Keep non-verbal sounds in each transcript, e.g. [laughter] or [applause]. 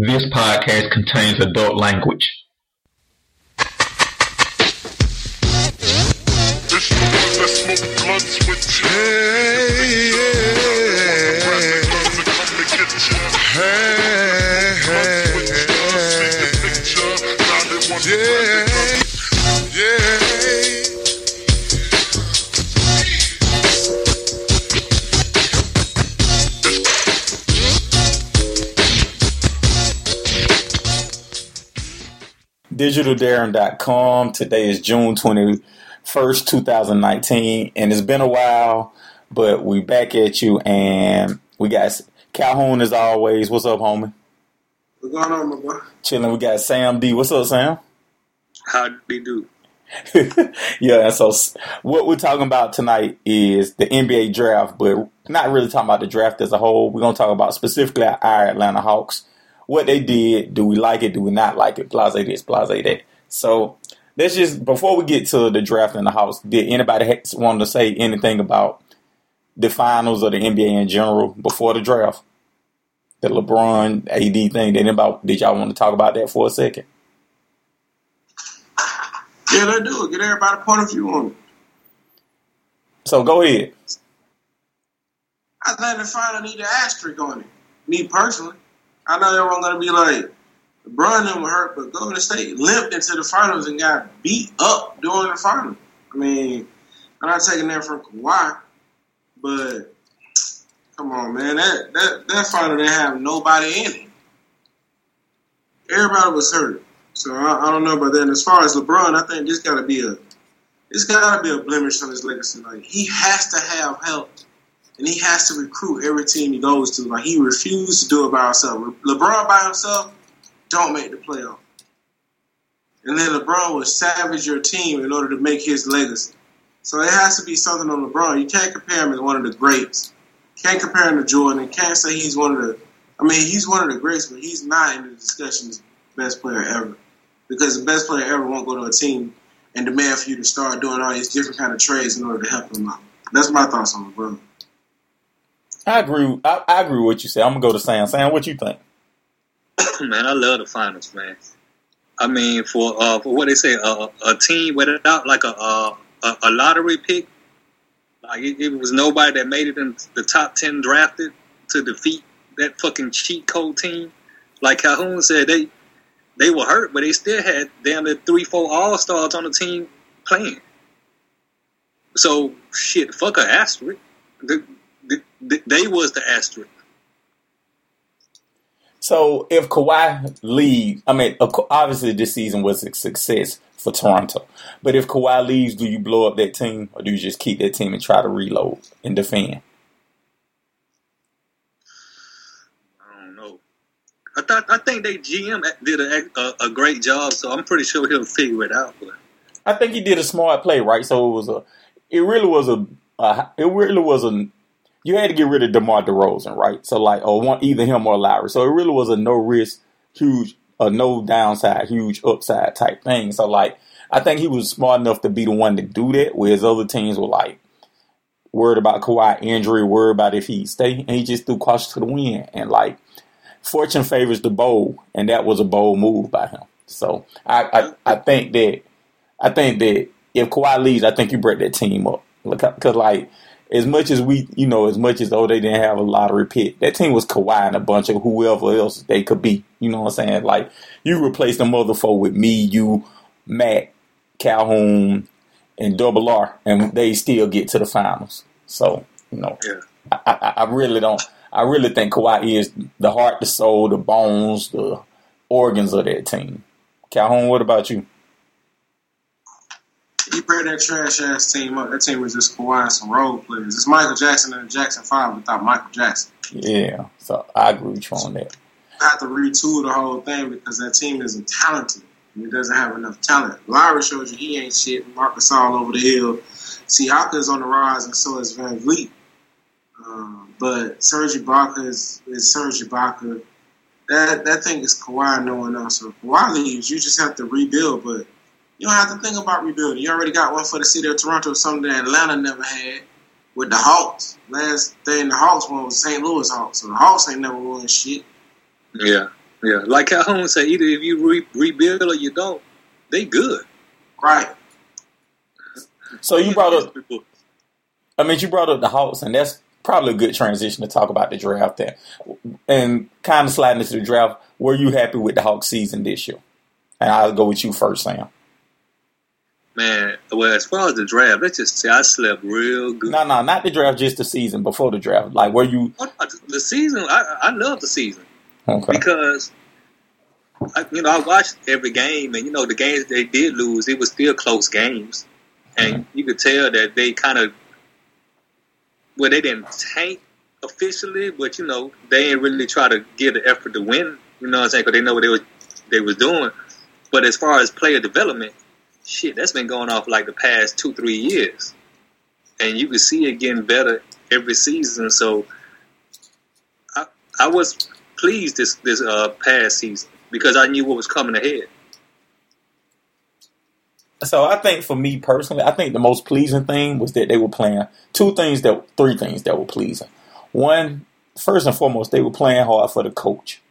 This podcast contains adult language. DigitalDarren.com. Today is June 21st, 2019, and it's been a while, but we back at you, and we got Calhoun as always. What's up, homie? What's going on, my boy? Chilling. We got Sam D. What's up, Sam? How they do? [laughs] yeah, so what we're talking about tonight is the NBA draft, but not really talking about the draft as a whole. We're going to talk about specifically our Atlanta Hawks what they did. Do we like it? Do we not like it? Blase this, blase that. So let's just before we get to the draft in the house. Did anybody want to say anything about the finals or the NBA in general before the draft? The LeBron AD thing. Did anybody? Did y'all want to talk about that for a second? Yeah, let's do it. Get everybody a point of view on it. So go ahead. I think the final need an asterisk on it. Me personally. I know everyone gonna be like, LeBron them were hurt, but Golden State limped into the finals and got beat up during the final. I mean, I'm not taking that from Kawhi, but come on, man, that that that final didn't have nobody in it. Everybody was hurt, so I, I don't know about that. And as far as LeBron, I think this got to be a this got to be a blemish on his legacy. Like he has to have help and he has to recruit every team he goes to. Like he refused to do it by himself. LeBron by himself don't make the playoff. And then LeBron will savage your team in order to make his legacy. So it has to be something on LeBron. You can't compare him as one of the greats. Can't compare him to Jordan. Can't say he's one of the. I mean, he's one of the greats, but he's not in the discussion as best player ever. Because the best player ever won't go to a team and demand for you to start doing all these different kind of trades in order to help them out. That's my thoughts on LeBron. I agree. I, I agree with what you said. I'm gonna go to Sam. Sam, what you think? [coughs] man, I love the finals, man. I mean, for uh, for what they say, uh, a team without like a a, lottery pick, like it, it, was nobody that made it in the top ten drafted to defeat that fucking cheat code team. Like Calhoun said, they they were hurt, but they still had damn near three, four all stars on the team playing. So shit, fuck a asterisk. The, they was the asterisk. So if Kawhi leaves, I mean, obviously this season was a success for Toronto. But if Kawhi leaves, do you blow up that team, or do you just keep that team and try to reload and defend? I don't know. I thought I think they GM did a, a, a great job, so I'm pretty sure he'll figure it out. But I think he did a smart play, right? So it was a, it really was a, a it really was a you had to get rid of DeMar DeRozan, right? So like, or one either him or Lowry. So it really was a no risk, huge, a no downside, huge upside type thing. So like, I think he was smart enough to be the one to do that, whereas other teams were like worried about Kawhi injury, worried about if he stay, and he just threw caution to the wind. And like, fortune favors the bold, and that was a bold move by him. So I, I, I think that I think that if Kawhi leaves, I think you break that team up. Because like as much as we, you know, as much as though they didn't have a lottery pick, that team was Kawhi and a bunch of whoever else they could be. You know what I'm saying? Like you replace the mother four with me, you, Matt, Calhoun, and Double R, and they still get to the finals. So you know, yeah. I, I, I really don't. I really think Kawhi is the heart, the soul, the bones, the organs of that team. Calhoun, what about you? He brought that trash ass team up. That team was just Kawhi and some role players. It's Michael Jackson and the Jackson Five without Michael Jackson. Yeah, so I agree with you on that. I have to retool the whole thing because that team isn't talented. He doesn't have enough talent. Lowry shows you he ain't shit. Marcus all over the hill. Siakam's on the rise, and so is VanVleet. Um, but Serge Ibaka is, is Serge Ibaka. That that thing is Kawhi, no one else. So Kawhi leaves, you just have to rebuild. But you don't have to think about rebuilding. You already got one for the city of Toronto, something that Atlanta never had with the Hawks. Last thing the Hawks won was St. Louis Hawks, so the Hawks ain't never won shit. Yeah. Yeah, like Calhoun said, either if you re- rebuild or you don't, they good. Right. So you brought up, I mean, you brought up the Hawks, and that's probably a good transition to talk about the draft there. And kind of sliding into the draft, were you happy with the Hawks season this year? And I'll go with you first, Sam. Man, well, as far as the draft, let's just say I slept real good. No, no, not the draft, just the season before the draft. Like, were you oh, The season, I, I love the season okay? because, I, you know, I watched every game, and you know, the games they did lose, it was still close games, and mm-hmm. you could tell that they kind of, well, they didn't tank officially, but you know, they didn't really try to give the effort to win. You know what I'm saying? Because they know what they was they was doing. But as far as player development, shit, that's been going for like the past two, three years. And you can see it getting better every season. So I I was pleased this this uh, past season because I knew what was coming ahead. So I think for me personally, I think the most pleasing thing was that they were playing two things that three things that were pleasing. One, first and foremost, they were playing hard for the coach.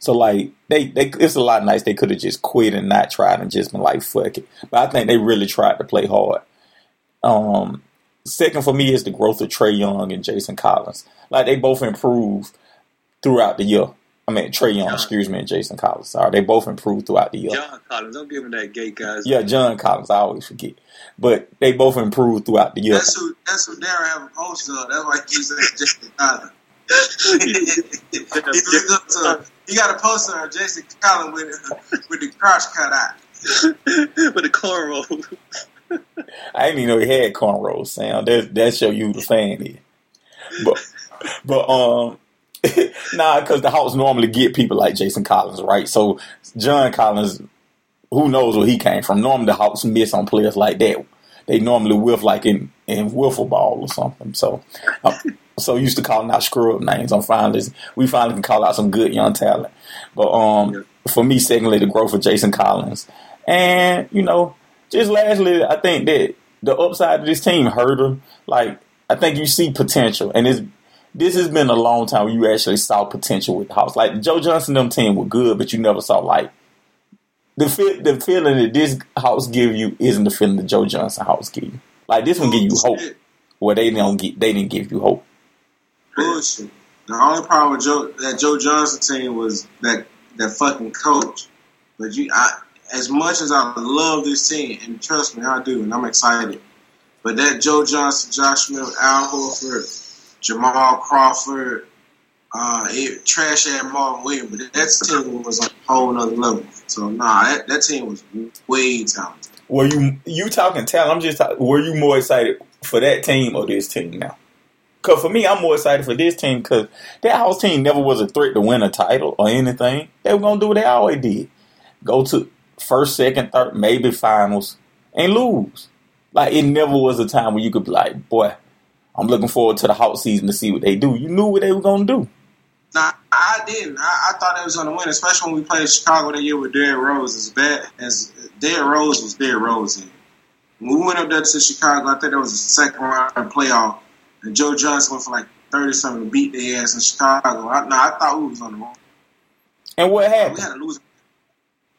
So like they, they it's a lot nice they could have just quit and not tried and just been like fuck it. But I think they really tried to play hard. Um second for me is the growth of Trae Young and Jason Collins. Like they both improved throughout the year. I mean Trae Young, John. excuse me, and Jason Collins. Sorry, they both improved throughout the year. John Collins, don't give him that gay guys. Yeah, John Collins, I always forget. But they both improved throughout the year. That's who. That's who Darren have a poster. That's why he keeps saying Jason Collins. If you look up to, he got a poster of Jason Collins with with the crotch cut out. With the cornrow. I didn't even know he had cornrows, Sam. That that show you the fan is. But but um [laughs] nah, because the Hawks normally get people like Jason Collins, right? So John Collins, who knows where he came from? Normally the Hawks miss on players like that. They normally whiff like in in wiffle ball or something. So I'm [laughs] so used to calling out screw up names. I'm finally we finally can call out some good young talent. But um for me, secondly, the growth of Jason Collins. And, you know, just lastly, I think that the upside of this team hurt him. Like, I think you see potential. And it's this has been a long time where you actually saw potential with the house. Like Joe Johnson them team were good, but you never saw like the feel, the feeling that this house give you isn't the feeling that Joe Johnson house give you. Like this one give you hope. Where they don't get they didn't give you hope. Bullshit. The only problem with Joe that Joe Johnson team was that that fucking coach. But you, I, as much as I love this team, and trust me, I do, and I'm excited. But that Joe Johnson, Josh Smith, Al Horford, Jamal Crawford, uh, it, trash at Marvin Williams, but that team was on a whole other level. So nah, that, that team was way talented. Were you you talking talent? I'm just talk- were you more excited for that team or this team now? Because for me, I'm more excited for this team because that house team never was a threat to win a title or anything. They were gonna do what they always did: go to first, second, third, maybe finals, and lose. Like it never was a time where you could be like, "Boy, I'm looking forward to the hot season to see what they do." You knew what they were gonna do. Nah, I didn't. I, I thought they was going to win, especially when we played Chicago that year with Derrick Rose. As bad as Derrick Rose was Derrick Rose. And when we went up there to Chicago, I think that was the second round playoff, and Joe Johnson went for like thirty something to beat their ass in Chicago. I, nah, I thought we was on the wrong. And what happened? We had a losing.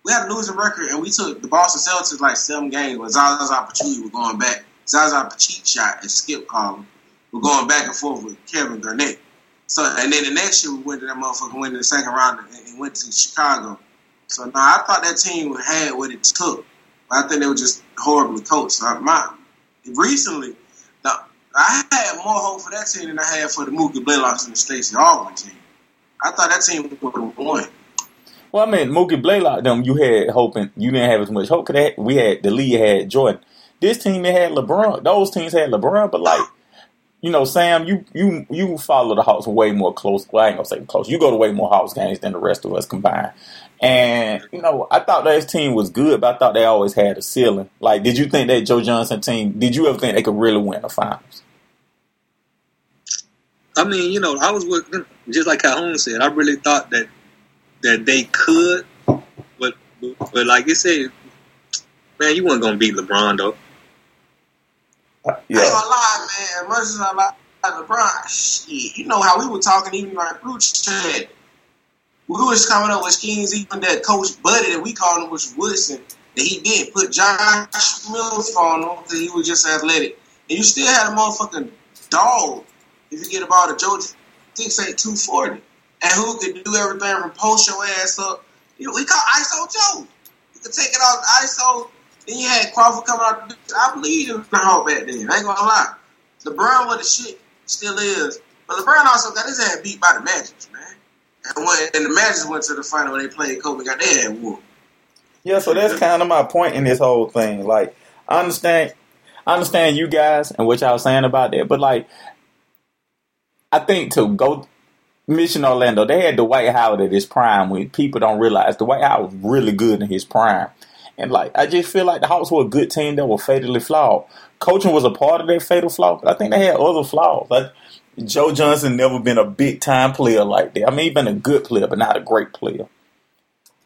We had a losing record, and we took the Boston Celtics like seven games. When Zaza Pachulia was going back, Zaza Pachulia shot and Skip Collins were going back and forth with Kevin Garnett. So, and then the next year we went to that motherfucker, went to the second round, and, and went to Chicago. So, now I thought that team had what it took, but I think they were just horribly coached. So, my recently, the, I had more hope for that team than I had for the Mookie Blaylock and the Stacey Augmon team. I thought that team would have won. Well, I mean, Mookie Blaylock, them you had hoping you didn't have as much hope. Cause they, we had the league had Jordan. This team they had LeBron. Those teams had LeBron, but like you know, Sam, you you you follow the Hawks way more close. Well, I ain't gonna say close. You go to way more Hawks games than the rest of us combined. And you know, I thought that team was good, but I thought they always had a ceiling. Like, did you think that Joe Johnson team? Did you ever think they could really win the finals? I mean, you know, I was with just like Calhoun said. I really thought that that they could, but but like you said, man, you weren't gonna beat LeBron though. I ain't gonna lie, man. Much as I like LeBron, shit, you know how we were talking even like group chat. we was coming up with schemes, even that Coach Buddy that we called him was Woodson, that he did put Josh Mills on him because he was just athletic. And you still had a motherfucking dog if you get about a Joe six eight two forty, and who could do everything from post your ass up. You know, we call ISO Joe. You could take it off ISO. Then you had Crawford coming out. I believe in the Hawk back then. I ain't gonna lie. LeBron was the shit, still is. But LeBron also got his ass beat by the Magic, man. And when and the Magic went to the final they played Kobe, got their ass whooped. Yeah, so that's kind of my point in this whole thing. Like, I understand, I understand you guys and what y'all saying about that, but like, I think to go Mission Orlando, they had Dwight Howard at his prime when people don't realize Dwight Howard was really good in his prime. And like I just feel like the Hawks were a good team that were fatally flawed. Coaching was a part of that fatal flaw, but I think they had other flaws. Like Joe Johnson never been a big time player like that. I mean, he's been a good player, but not a great player.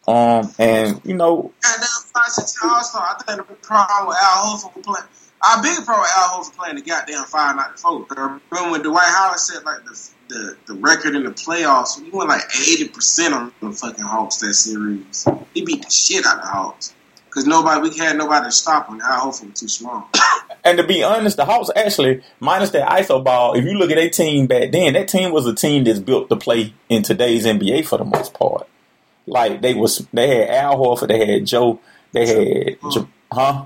Um, and you know, Goddamn six also, I think the problem with Al Horford playing. Our bigger problem with Al Horford playing the goddamn five ninety four. Remember when Dwight Howard said like the the, the record in the playoffs? He went like eighty percent on the fucking Hawks that series. He beat the shit out of the Hawks because nobody we had nobody to stop him. Al Horford was too small. [coughs] And to be honest, the Hawks actually, minus that ISO ball, if you look at their team back then, that team was a team that's built to play in today's NBA for the most part. Like they was, they had Al Horford, they had Joe, they had, huh?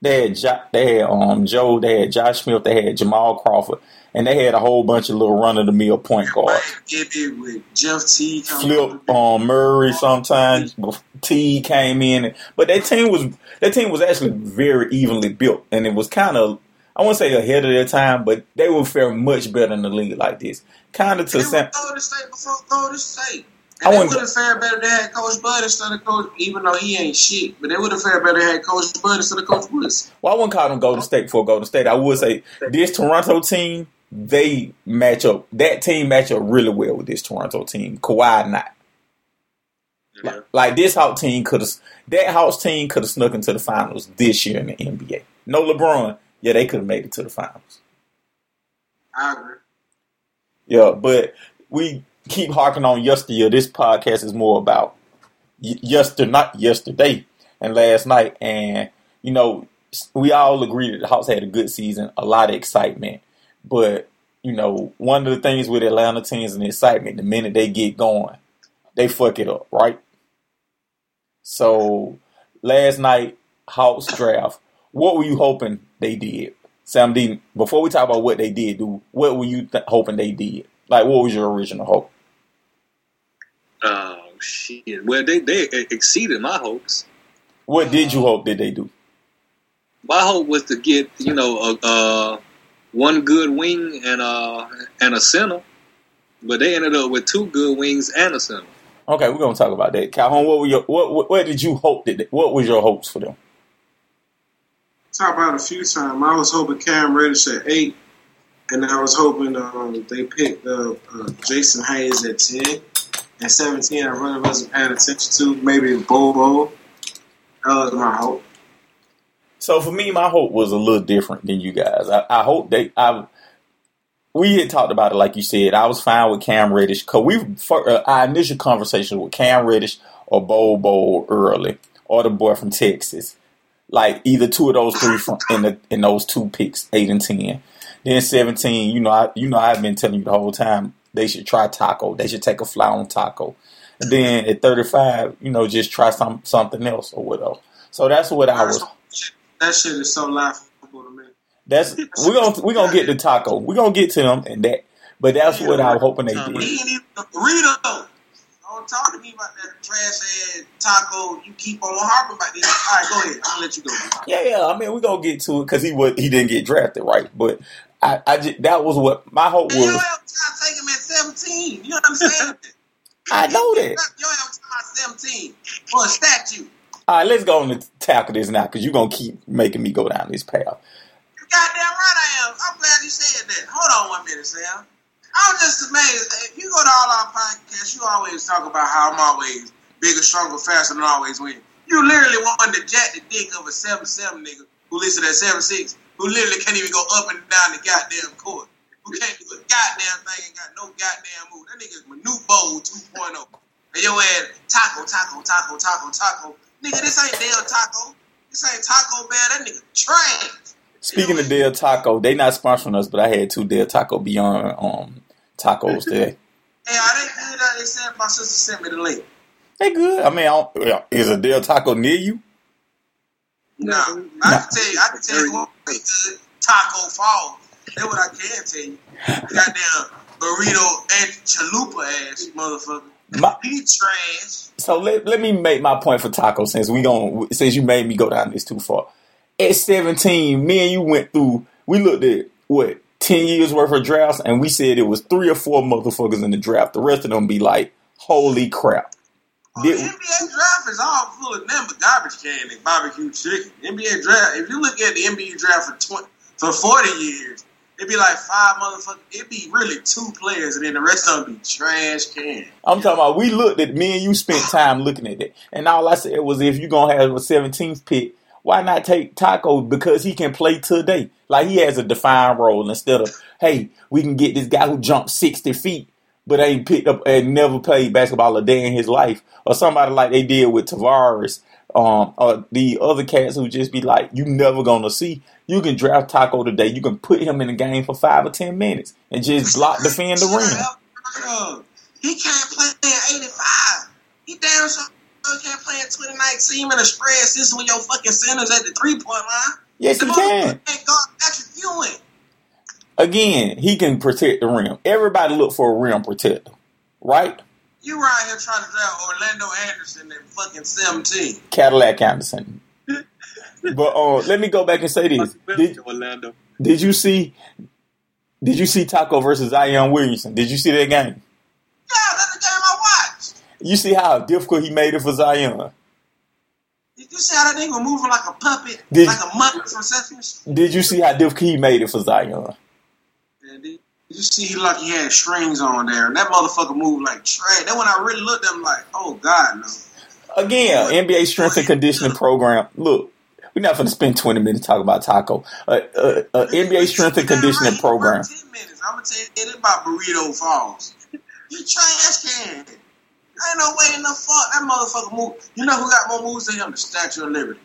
They had, jo- they had um Joe, they had Josh Smith, they had Jamal Crawford, and they had a whole bunch of little run of the mill point guards. Get it with Jeff Teague Flip on Murray sometimes. T came in, but that team was that team was actually very evenly built, and it was kind of I won't say ahead of their time, but they would fare much better in the league like this. Kind of to They Sam. Golden State before Golden State. I they wouldn't- have fared better if they had Coach Bud instead of Coach, even though he ain't shit. But they would have fared better if had Coach Bud instead of Coach Woods. Well, I wouldn't call them Golden State for Golden State. I would say this Toronto team they match up. That team match up really well with this Toronto team. Kawhi not. Yeah. Like this Hawks team could have that Hawks team could have snuck into the finals this year in the NBA. No LeBron, yeah, they could have made it to the finals. I agree. Yeah, but we keep harking on yesteryear. This podcast is more about y- yester, not yesterday and last night. And you know, we all agree that the Hawks had a good season, a lot of excitement. But you know, one of the things with Atlanta teams and excitement, the minute they get going, they fuck it up, right? So last night, Hawks draft. What were you hoping they did? Sam D, before we talk about what they did do, what were you th- hoping they did? Like, what was your original hope? Oh shit! Well, they they exceeded my hopes. What did you hope that they do? My hope was to get you know a, uh, one good wing and uh and a center, but they ended up with two good wings and a center. Okay, we're gonna talk about that. Calhoun, what were your what? What, what did you hope that? They, what was your hopes for them? Talk about a few times. I was hoping Cam Reddish at eight, and I was hoping um, they picked uh, uh, Jaxson Hayes at ten. At seventeen, I really wasn't paying attention to. Maybe Bol Bol. That was my hope. So for me, my hope was a little different than you guys. I, I hope they. I we had talked about it, like you said. I was fine with Cam Reddish because we for, uh, our initial conversation with Cam Reddish or Bol Bol early or the boy from Texas, like either two of those three from in the in those two picks, eight and ten. Then seventeen, you know, I you know I've been telling you the whole time they should try Tacko. They should take a fly on Tacko. And then at thirty five, you know, just try some something else or whatever. So that's what I was. That shit is so laughable to me. That's we're gonna we gonna get to Tacko. We're gonna get to them and that. But that's what I was hoping they He did. ain't even Rito. Don't talk to me about that trash ass taco. You keep on harping about this. All right, go ahead. I'm gonna let you go. Yeah, yeah. I mean, we're gonna get to it because he was he didn't get drafted, right? But I, I just that was what my hope And you was. have time to take him at 17. You understand? [laughs] I know that. You don't have time at 17 for a statue. All right, let's go on to tackle this now because you're gonna keep making me go down this path. You goddamn right I am. I'm glad you said that. Hold on one minute, Sam. I was just amazed. If you go to all our podcasts, you always talk about how I'm always bigger, stronger, faster, and always win. You literally wanted to jack the dick of a 7-7 nigga who listed at 7-6, who literally can't even go up and down the goddamn court. who can't do a goddamn thing and got no goddamn move. That nigga's Manute Bol 2.0. And your ass taco, taco, taco, taco, taco. Nigga, this ain't Del Taco. This ain't Taco Bell. That nigga trash. Speaking of Del Taco, they not sponsoring us, but I had two Del Taco Beyond um tacos today. Hey, I didn't good that they said my sister sent me the link. They good. I mean, I is a Del Taco near you? No, I can tell you, I can tell you what really good Taco fall. That's what I can tell you. Goddamn burrito and chalupa ass motherfucker. My, He trash. so let, let me make my point for taco since we gon' since you made me go down this too far. At seventeen, me and you went through. We looked at what ten years worth of drafts, and we said it was three or four motherfuckers in the draft. The rest of them be like, holy crap. Oh, Did- NBA draft is all full of them, but garbage can and barbecue chicken. NBA draft. If you look at the NBA draft for twenty for forty years, it'd be like five motherfuckers. It'd be really two players, and then the rest of them be trash can. I'm talking about we looked at me and you spent time looking at it, and all I said was if you're gonna have a 17th pick, why not take Tacko because he can play today? Like he has a defined role instead of hey, we can get this guy who jumped 60 feet but ain't picked up and never played basketball a day in his life, or somebody like they did with Tavares, um, or the other cats who just be like you never gonna see. You can draft Tacko today. You can put him in the game for five or ten minutes and just block defend the rim. He can't play in 85. He damn sure can't play in 2019 in a spread system with your fucking centers at the three point line. Yes, The he can. motherfucker Can't guard Patrick Ewing. Again, he can protect the rim. Everybody look for a rim protector, right? You right here trying to draft Orlando Anderson and fucking 17. Cadillac Anderson. [laughs] but uh, let me go back and say this: did, Orlando. did you see? Did you see Tacko versus Zion Williamson? Did you see that game? Yeah, that's the game I watched. You see how difficult he made it for Zion. Did you see how that nigga was moving like a puppet? Did- like a muppet from Sesame Street? Did you see how difficult he made it for Zion? You see he like he had strings on there? And that motherfucker moved like trash. Then when I really looked at him like, oh God, no. Again, NBA strength and conditioning program. Look, we're not going to spend twenty minutes talking about Tacko. Uh, uh, uh, NBA strength and conditioning Right, program. 10 minutes. I'm gonna tell you about Burrito Falls. [laughs] You trash can. Ain't no way in the fuck that motherfucker move. You know who got more moves than him? The Statue of Liberty.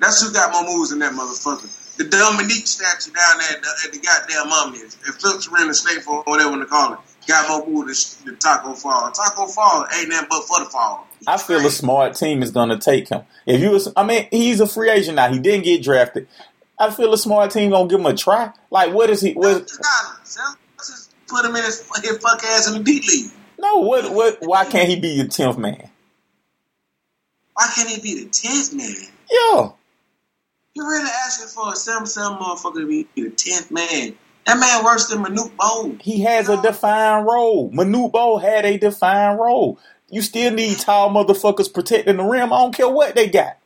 That's who got more moves than that motherfucker. The Dominique statue down there at the, at the goddamn mummies. If Phillips ran the state for whatever they call it, got more moves than the Tacko Fall. Tacko Fall ain't nothing but for the fall. I feel a smart team is going to take him. If you, was, I mean, he's a free agent now. He didn't get drafted. I feel a smart team gonna give him a try. Like, what is he? What? Just put him in his, his fuck ass in the D League. No, what? What? Why can't he be your tenth man? Why can't he be the tenth man? Yeah, You really asking for a seven seven motherfucker to be the tenth man? That man worse than Manute Bol. he has a defined role. Manute Bol had a defined role. You still need tall motherfuckers protecting the rim. I don't care what they got.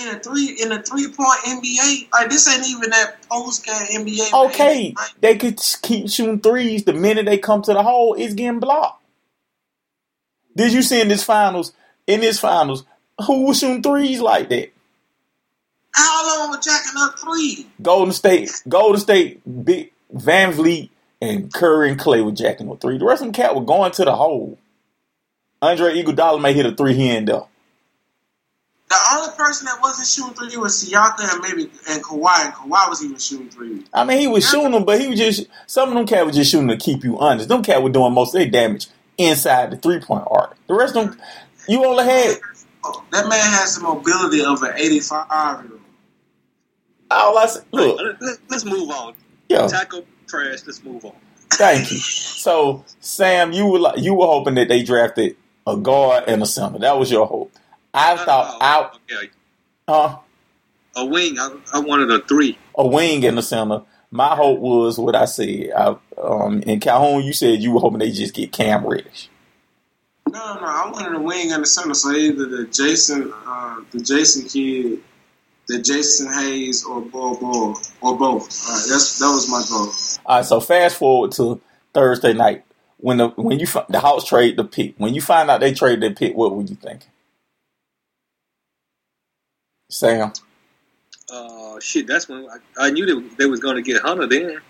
In a three in a three point NBA, like this ain't even that post game NBA. Okay, man. They could keep shooting threes. The minute they come to the hole, it's getting blocked. Did you see in this finals? In this finals, who was shooting threes like that? How long was jacking up three? Golden State, Golden State, Big VanVleet, and Curry and Clay were jacking up three. The rest of them cat were going to the hole. Andre Iguodala may hit a three here and there. The only person that wasn't shooting three was Siakam and maybe and Kawhi. And Kawhi was even shooting three. I mean, he was shooting them, but he was just some of them cat were just shooting to keep you honest. Them cat were doing most of their damage inside the three point arc. The rest of them, you only had That man has the mobility of an eighty five year. All I said. Look, Let- let- Let's move on. yo, Tacko trash. Let's move on. thank you. [laughs] So, Sam, you were like, you were hoping that they drafted a guard and a center. That was your hope. I thought out, Okay. huh? A wing. I, I wanted a three. a wing and a center. My hope was what I said. I, um, in Calhoun, you said you were hoping they just get Cam Reddish. No, no, no. I wanted a wing and a center. So either the Jason, uh, the Jason kid, the Jaxson Hayes, or Bol Bol, or both. All right, that's that was my goal. All right, so fast forward to Thursday night when the when you the Hawks trade the pick. When you find out they traded the pick, what were you thinking, Sam? Uh, shit. That's when I, I knew they, they was going to get Hunter. Then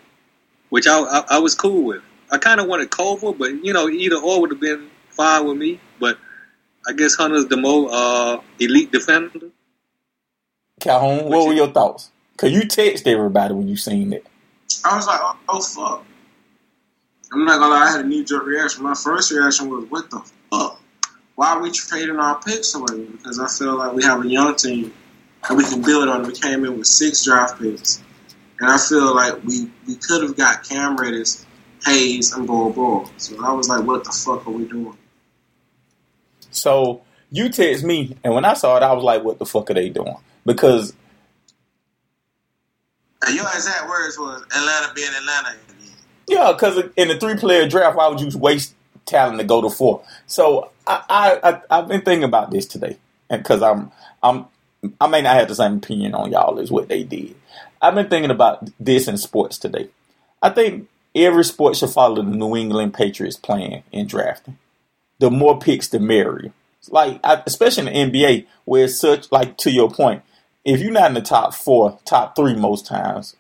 which I I, I was cool with. I kind of wanted Culver, but you know either or would have been fine with me. But I guess Hunter's the more uh, elite defender. Calhoun, what were your thoughts? Cause you text everybody when you seen it. I was like, oh, oh fuck. I'm not gonna lie, I had a knee jerk reaction. My first reaction was, what the fuck? Why are we trading our picks away? Because I feel like we have a young team and we can build on it. We came in with six draft picks. And I feel like we, we could have got Cam Reddish, Hayes, and Bol Bol. So I was like, what the fuck are we doing? So you text me, and when I saw it, I was like, what the fuck are they doing? Because your exact words was Atlanta being Atlanta again. Yeah, because in the three player draft, why would you waste talent to go to four? So I, I, I have been thinking about this today, and because I'm I'm I may not have the same opinion on y'all as what they did. I've been thinking about this in sports today. I think every sport should follow the New England Patriots plan in drafting. The more picks, the merrier. Like especially in the NBA, where it's such like to your point, if you're not in the top four, top three most times,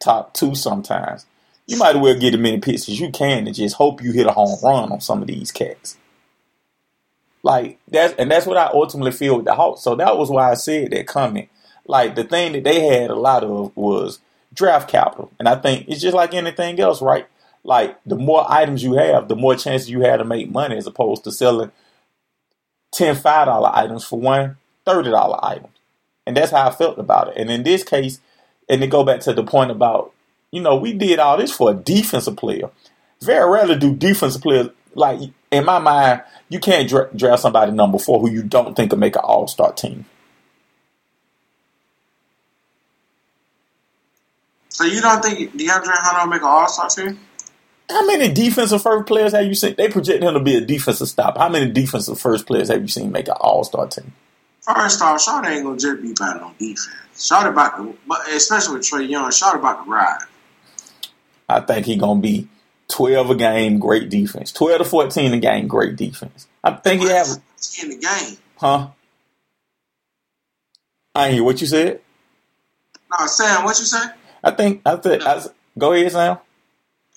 top two sometimes you might as well get as many picks as you can and just hope you hit a home run on some of these cats. Like that's and that's what I ultimately feel with the Hawks. So that was why I said that comment. Like the thing that they had a lot of was draft capital, and I think it's just like anything else, right? Like the more items you have, the more chances you have to make money, as opposed to selling 10 five dollar items for one thirty dollar item. And that's how I felt about it. And in this case, and to go back to the point about you know, we did all this for a defensive player. Very rarely do defensive players like in my mind, you can't dra- draft somebody number four who you don't think will make an All Star team. So you don't think DeAndre Hunter will make an All Star team? How many defensive first players have you seen? They project him to be a defensive stop. How many defensive first players have you seen make an All Star team? First off, Shot ain't gonna just be about on defense. Shot about the, but especially with Trae Young, Shot about the ride. I think he gonna be twelve a game, great defense. Twelve to fourteen a game, great defense. I think he have in the game. Huh? I ain't hear what you said. No, Sam, what you say? I think I think I, go ahead, Sam.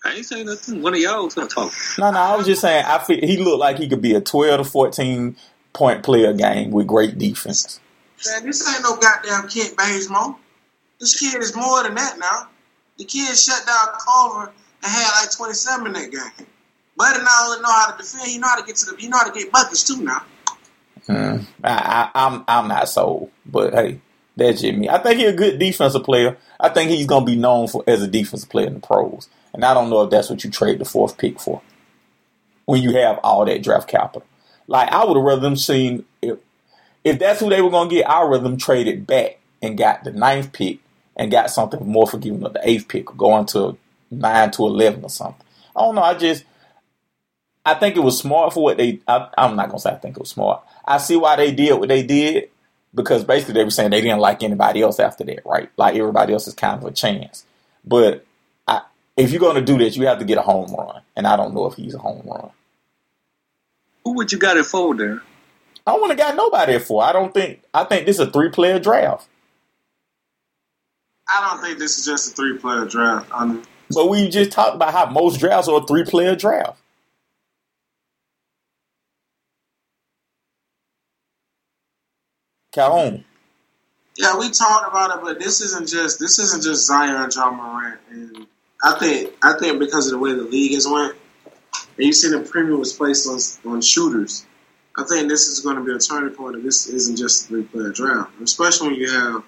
I ain't saying nothing. One of y'all was gonna talk. No, no, I was just saying I feel he looked like he could be a twelve to fourteen point player game with great defense. Man, this ain't no goddamn Kent Bazemore. This kid is more than that now. The kid shut down Culver and had like 27 in that game. Buddy not only know how to defend, he know how to get to the, he know how to get buckets too now. Hmm. I, I, I'm I'm not sold, but hey, that's just me. I think he's a good defensive player. I think he's gonna be known for as a defensive player in the pros, and I don't know if that's what you trade the fourth pick for when you have all that draft capital. Like I would have rather them seen if if that's who they were gonna get, I'd rather them traded back and got the ninth pick and got something more forgiving of the eighth pick, or going to nine to eleven or something. I don't know. I just I think it was smart for what they. I, am not gonna say I think it was smart. I see why they did what they did because basically they were saying they didn't like anybody else after that, right? Like everybody else is kind of a chance. But I, if you're gonna do this, you have to get a home run, and I don't know if he's a home run. Who would you got it for there? I don't want to got nobody for. I don't think. I think this is a three player draft. I don't think this is just a three player draft. I mean, but we just talked about how most drafts are a three player draft. Calhoun. Yeah, we talked about it, but this isn't just this isn't just Zion Ja Morant, and I think I think because of the way the league has went, and you see the premium was placed on on shooters. I think this is going to be a turning point. If this isn't just a three player draft, especially when you have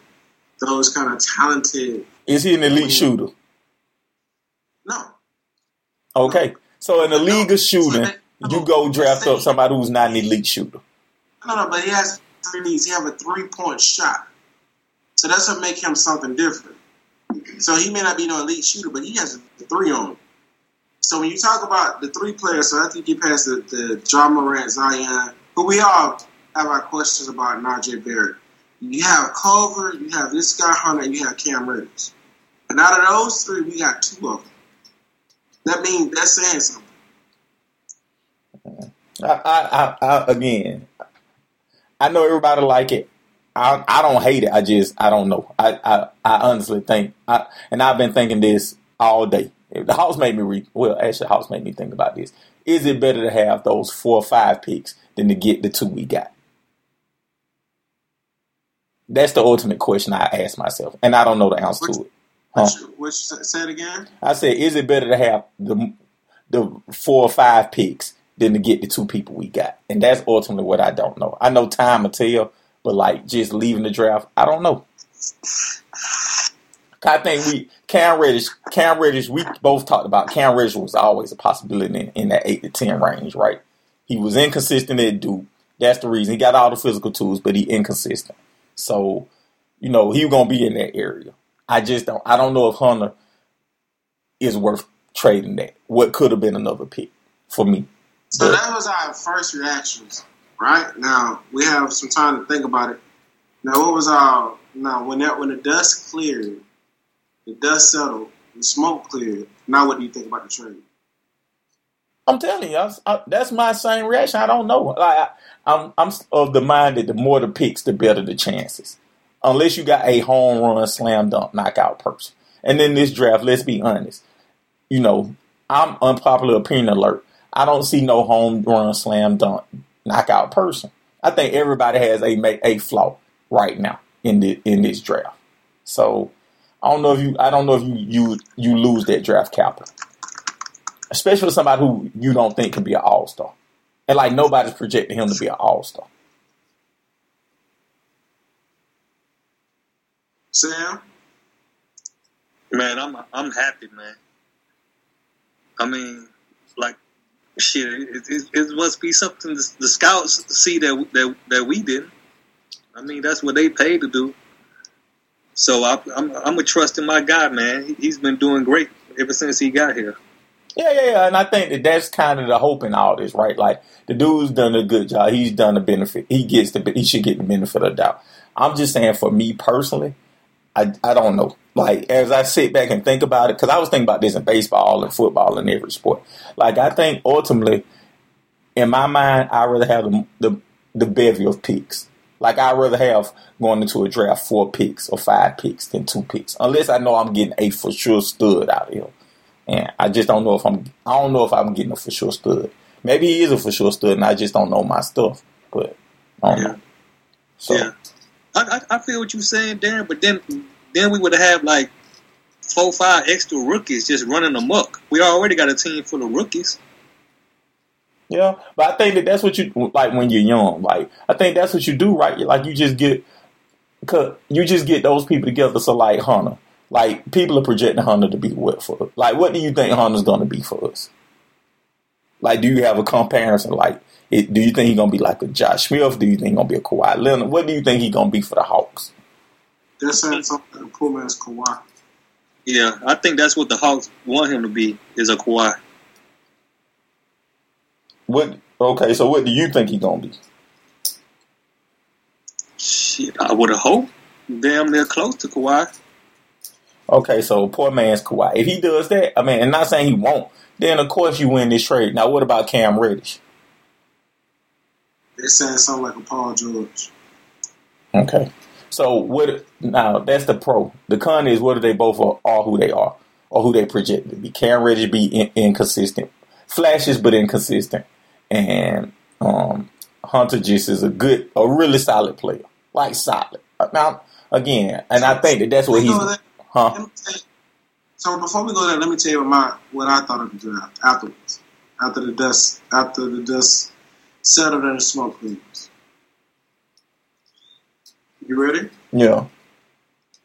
those kind of talented. Is he an elite mm-hmm. shooter? No. Okay, so in the league of shooting, you go draft up somebody who's not an elite shooter. No, no, but he has three needs. He have a three point shot, so that's what make him something different. So he may not be no elite shooter, but he has a three on. So when you talk about the three players, so I think you pass the, the Ja Morant, Zion, who we all have our questions about, Najee Barrett. You have Culver, you have this guy Hunter, you have Cam Reddish. And out of those three, we got two of them. That means that's saying something. I, I, I, again, I know everybody like it. I, I don't hate it. I just, I don't know. I, I, I honestly think, I, and I've been thinking this all day. The Hawks made me re, well, actually, the Hawks made me think about this. Is it better to have those four or five picks than to get the two we got? That's the ultimate question I ask myself, and I don't know the answer Which- to it. Huh? Which, which say it again? I said, is it better to have the the four or five picks than to get the two people we got? And that's ultimately what I don't know. I know time will tell, but like just leaving the draft, I don't know. [laughs] I think we Cam Reddish, Cam Reddish, we both talked about Cam Reddish was always a possibility in, in that eight to ten range, right? He was inconsistent at Duke. That's the reason he got all the physical tools, but he inconsistent. So, you know, he gonna be in that area. I just don't. I don't know if Hunter is worth trading that. What could have been another pick for me. So But- that was our first reactions, right? Now we have some time to think about it. Now, what was our now when that when the dust cleared, the dust settled, the smoke cleared. Now, what do you think about the trade? I'm telling you, I, I, that's my same reaction. I don't know. Like I, I'm, I'm of the mind that the more the picks, the better the chances. Unless you got a home run, slam dunk, knockout person. And then this draft, let's be honest. You know, I'm unpopular opinion alert. I don't see no home run, slam dunk, knockout person. I think everybody has a a flaw right now in the in this draft. So I don't know if you I don't know if you you you lose that draft capital especially somebody who you don't think can be an all star. And like nobody's projecting him to be an all star. Sam, Man, I'm I'm happy, man. I mean, like, shit, it, it, it must be something the, the scouts see that that that we didn't. I mean, that's what they paid to do. So I, I'm I'm a trust in my guy, man. He, he's been doing great ever since he got here. Yeah, yeah, yeah. And I think that that's kind of the hope in all this, right? Like the dude's done a good job. He's done the benefit. He gets the he should get the benefit of the doubt. I'm just saying for me personally, I I don't know. Like as I sit back and think about it, because I was thinking about this in baseball and football and every sport. Like I think ultimately, in my mind, I rather have the the, the bevy of picks. Like I'd rather have going into a draft four picks or five picks than two picks, unless I know I'm getting a for sure stud out of here. And I just don't know if I'm. I don't know if I'm getting a for sure stud. Maybe he is a for sure stud, and I just don't know my stuff. But I don't Yeah. know. So Yeah, I, I I feel what you're saying, Darren. But then then we would have like four five extra rookies just running amok. We already got a team full of rookies. Yeah, but I think that that's what you like when you're young. Like I think that's what you do, right? Like you just get, cause you just get those people together. So like Hunter, like people are projecting Hunter to be what for? Like what do you think Hunter's going to be for us? Like, do you have a comparison? Like, it, do you think he's gonna be like a Josh Smith? Do you think he's gonna be a Kawhi Leonard? What do you think he's gonna be for the Hawks? they're saying something as cool as Kawhi. Yeah, I think that's what the Hawks want him to be is a Kawhi. What? Okay, so what do you think he's gonna be? Shit, I would have hoped damn near close to Kawhi. Okay, so poor man's Kawhi. If he does that, I mean, and not saying he won't, then of course you win this trade. Now, what about Cam Reddish? They're saying something like a Paul George. Okay, so what? Now that's the pro. The con is whether they both are, are who they are or who they project to be. Cam Reddish be in, inconsistent, flashes but inconsistent, and um, Hunter just is a good, a really solid player, like solid. Now again, and I think that that's what he's. That- Huh? Let me tell you- So before we go there, let me tell you what my what I thought of the draft afterwards. After the dust after the dust settled and the smoke clears. You ready? Yeah.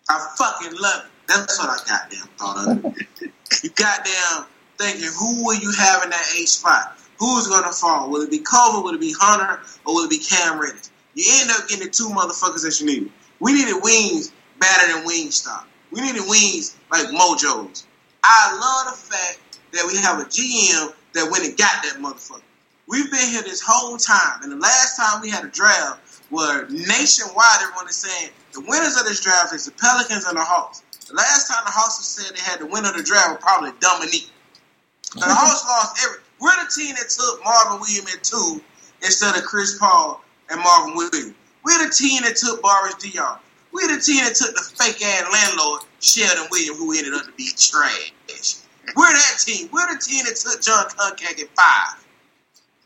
I fucking love it. That's what I goddamn thought of [laughs] you goddamn thinking who will you have in that eight spot? Who's gonna fall? Will it be Culver? Will it be Hunter? Or will it be Cam Reddish? You end up getting the two motherfuckers that you needed. We needed wings better than Wingstop. We needed wings like Mojo's. I love the fact that we have a GM that went and got that motherfucker. We've been here this whole time, and the last time we had a draft where nationwide everyone is saying the winners of this draft is the Pelicans and the Hawks. The last time the Hawks said they had the winner of the draft was probably Dominique. The [laughs] Hawks lost every. We're the team that took Marvin Williams at two instead of Chris Paul and Marvin Williams. We're the team that took Boris Diaw. We're the team that took the fake ass landlord Shelden Williams, who ended up to be trash. We're that team. We're the team that took Jon Koncak at five.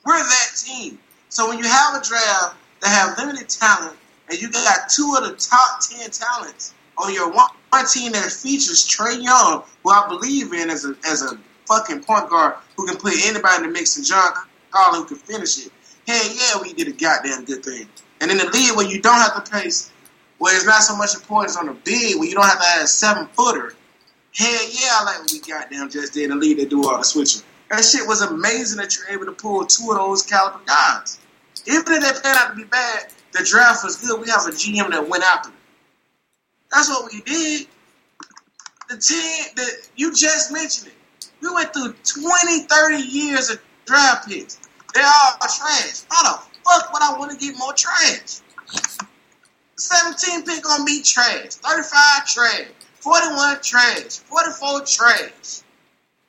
We're that team. So when you have a draft that have limited talent, and you got two of the top ten talents on your one, one team that features Trae Young, who I believe in as a as a fucking point guard who can put anybody in the mix, and John Collins who can finish it. Hell yeah, we did a goddamn good thing. And in the league where you don't have to pace, where it's not so much importance on the big, where you don't have to have a seven footer. Hell yeah, I like what we goddamn just did in the league that do all the switching. That shit was amazing that you're able to pull two of those caliber guys. Even if they pan out to be bad, the draft was good. We have a GM that went after them. That's what we did. The team that you just mentioned it. We went through 20, 30 years of draft picks. They're all trash. How the fuck would I want to get more trash? 17 pick gonna be trash. 35 trash. 41 trash. 44 trash.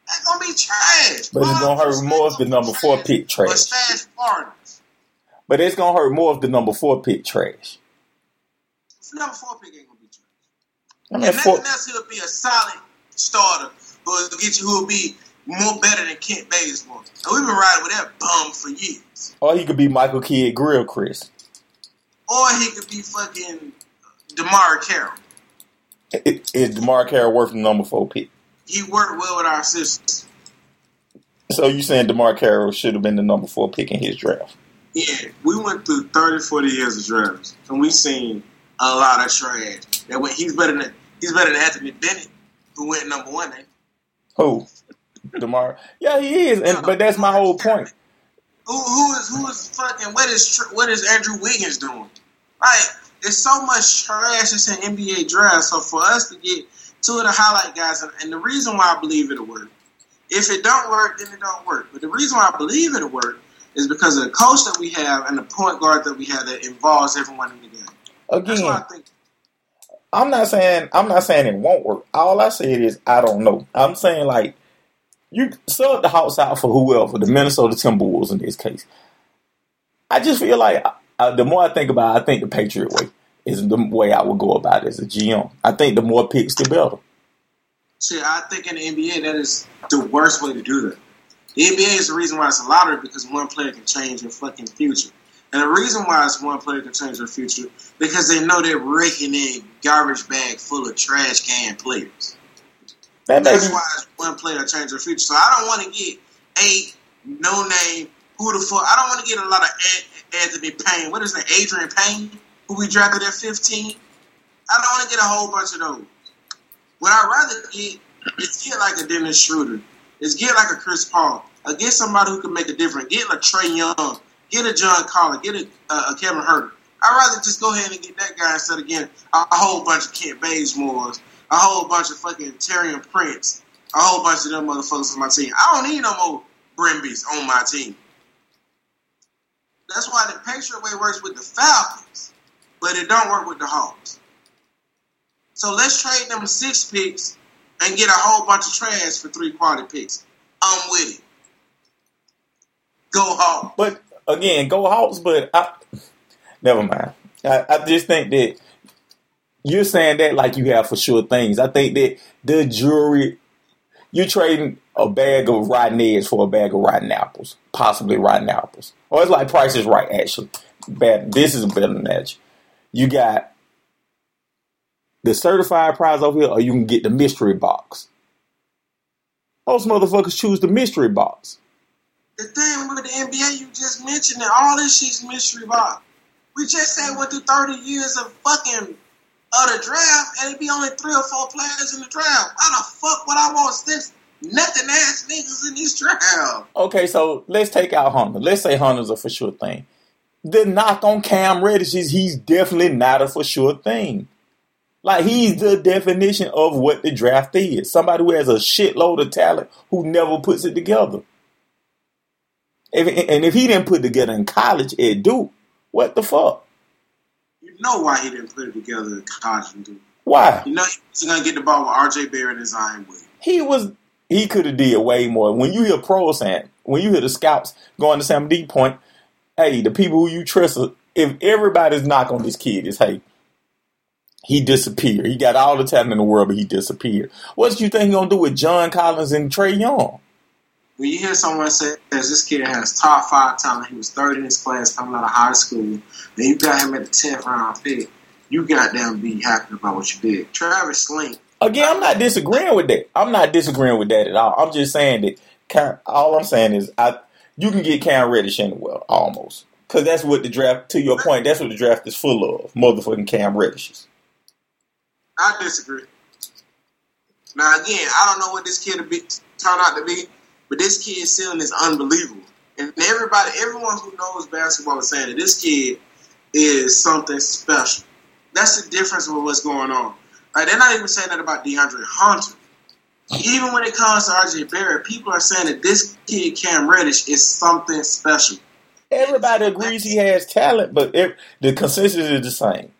That's gonna be trash. But it's gonna hurt more if the number four pick trash. But it's gonna hurt more if the number four pick trash. Number four pick ain't gonna be trash. I mean, And four, nothing else, he'll be a solid starter who will get you who will be more better than Kent Bazemore. And we've been riding with that bum for years. or he could be Michael Kidd-Gilchrist. Or he could be fucking DeMarre Carroll. Is DeMarre Carroll worth the number four pick? He worked well with our system. So you saying DeMarre Carroll should have been the number four pick in his draft? Yeah, we went through 30, 40 years of drafts, and we seen a lot of trash. That when he's better than he's better than Anthony Bennett, who went number one. Eh? Who? Demar? Yeah, he is. And, but that's my whole point. Who who is who is fucking what is what is Andrew Wiggins doing? Like, there's so much trash that's in NBA draft. So for us to get two of the highlight guys, and, and the reason why I believe it'll work, if it don't work, then it don't work. But the reason why I believe it'll work is because of the coach that we have and the point guard that we have that involves everyone in the game. That's why I Again, think I'm not saying I'm not saying it won't work. All I said is I don't know. I'm saying like you sell the house out for whoever, the Minnesota Timberwolves in this case. I just feel like the more I think about it, I think the Patriot way is the way I would go about it as a GM. I think the more picks, the better. See, I think in the NBA that is the worst way to do that. The NBA is the reason why it's a lottery because one player can change your fucking future. And the reason why it's one player can change your future because they know they're raking in garbage bag full of trash can players. That That's why it's one player change your future. So I don't want to get eight no name who the fuck. I don't want to get a lot of An- Anthony Payne. What is that? Adreian Payne, who we drafted at fifteen. I don't want to get a whole bunch of those. What I'd rather get is get like a Dennis Schroeder. Is get like a Chris Paul. Or get somebody who can make a difference. Get like Trae Young. Get a John Collins. Get a, uh, a Kevin Huerter. I'd rather just go ahead and get that guy instead of getting a, whole bunch of Kent Bazemores, a whole bunch of fucking Taurean Prince, a whole bunch of them motherfuckers on my team. I don't need no more Bembrys on my team. That's why the Patriot way works with the Falcons, but it don't work with the Hawks. So let's trade them six picks and get a whole bunch of trash for three quality picks. I'm with it. Go Hawks. but again, go Hawks. But I, never mind. I, I just think that you're saying that like you have for sure things. I think that the jury, you're trading a bag of rotten eggs for a bag of rotten apples, possibly rotten apples. Or it's like Price is Right, actually. Bad. This is better than that. You got the certified prize over here, or you can get the mystery box. Most motherfuckers choose the mystery box. The thing with the NBA, you just mentioned that all this shit's mystery box. We just said went through 30 years of fucking of the draft, and it'd be only three or four players in the draft. How the fuck would I want six nothing ass niggas in this draft? Okay, so let's take out Hunter. Let's say Hunter's a for sure thing. The knock on Cam Reddish is he's definitely not a for sure thing. Like he's the definition of what the draft is. Somebody who has a shitload of talent who never puts it together. If, and if he didn't put it together in college at Duke, what the fuck? You know why he didn't put it together in college and do. Why? You know he's gonna get the ball with RJ Barrett and Zion Williams. He was he could have did way more. When you hear pros saying, when you hear the scouts going to Sam D point, hey, the people who you trust, if everybody's knock on this kid is, hey, He disappeared. He got all the talent in the world, but he disappeared. What do you think he gonna do with John Collins and Trae Young? When you hear someone say this kid has top five talent, he was third in his class coming out of high school, then you got him at the tenth round pick, you goddamn be happy about what you did. Travis Schlenk. Again, I'm not disagreeing with that. I'm not disagreeing with that at all. I'm just saying that. Cam, all I'm saying is, I you can get Cam Reddish anywhere almost because that's what the draft. To your point, that's what the draft is full of. Motherfucking Cam Reddishes. I disagree. Now again, I don't know what this kid will be turn out to be, but this kid's ceiling is unbelievable. And everybody, everyone who knows basketball is saying that this kid is something special. That's the difference with what's going on. Like they're not even saying that about DeAndre Hunter. Even when it comes to RJ Barrett, people are saying that this kid Cam Reddish is something special. Everybody agrees he has talent, but it, the consensus is the same.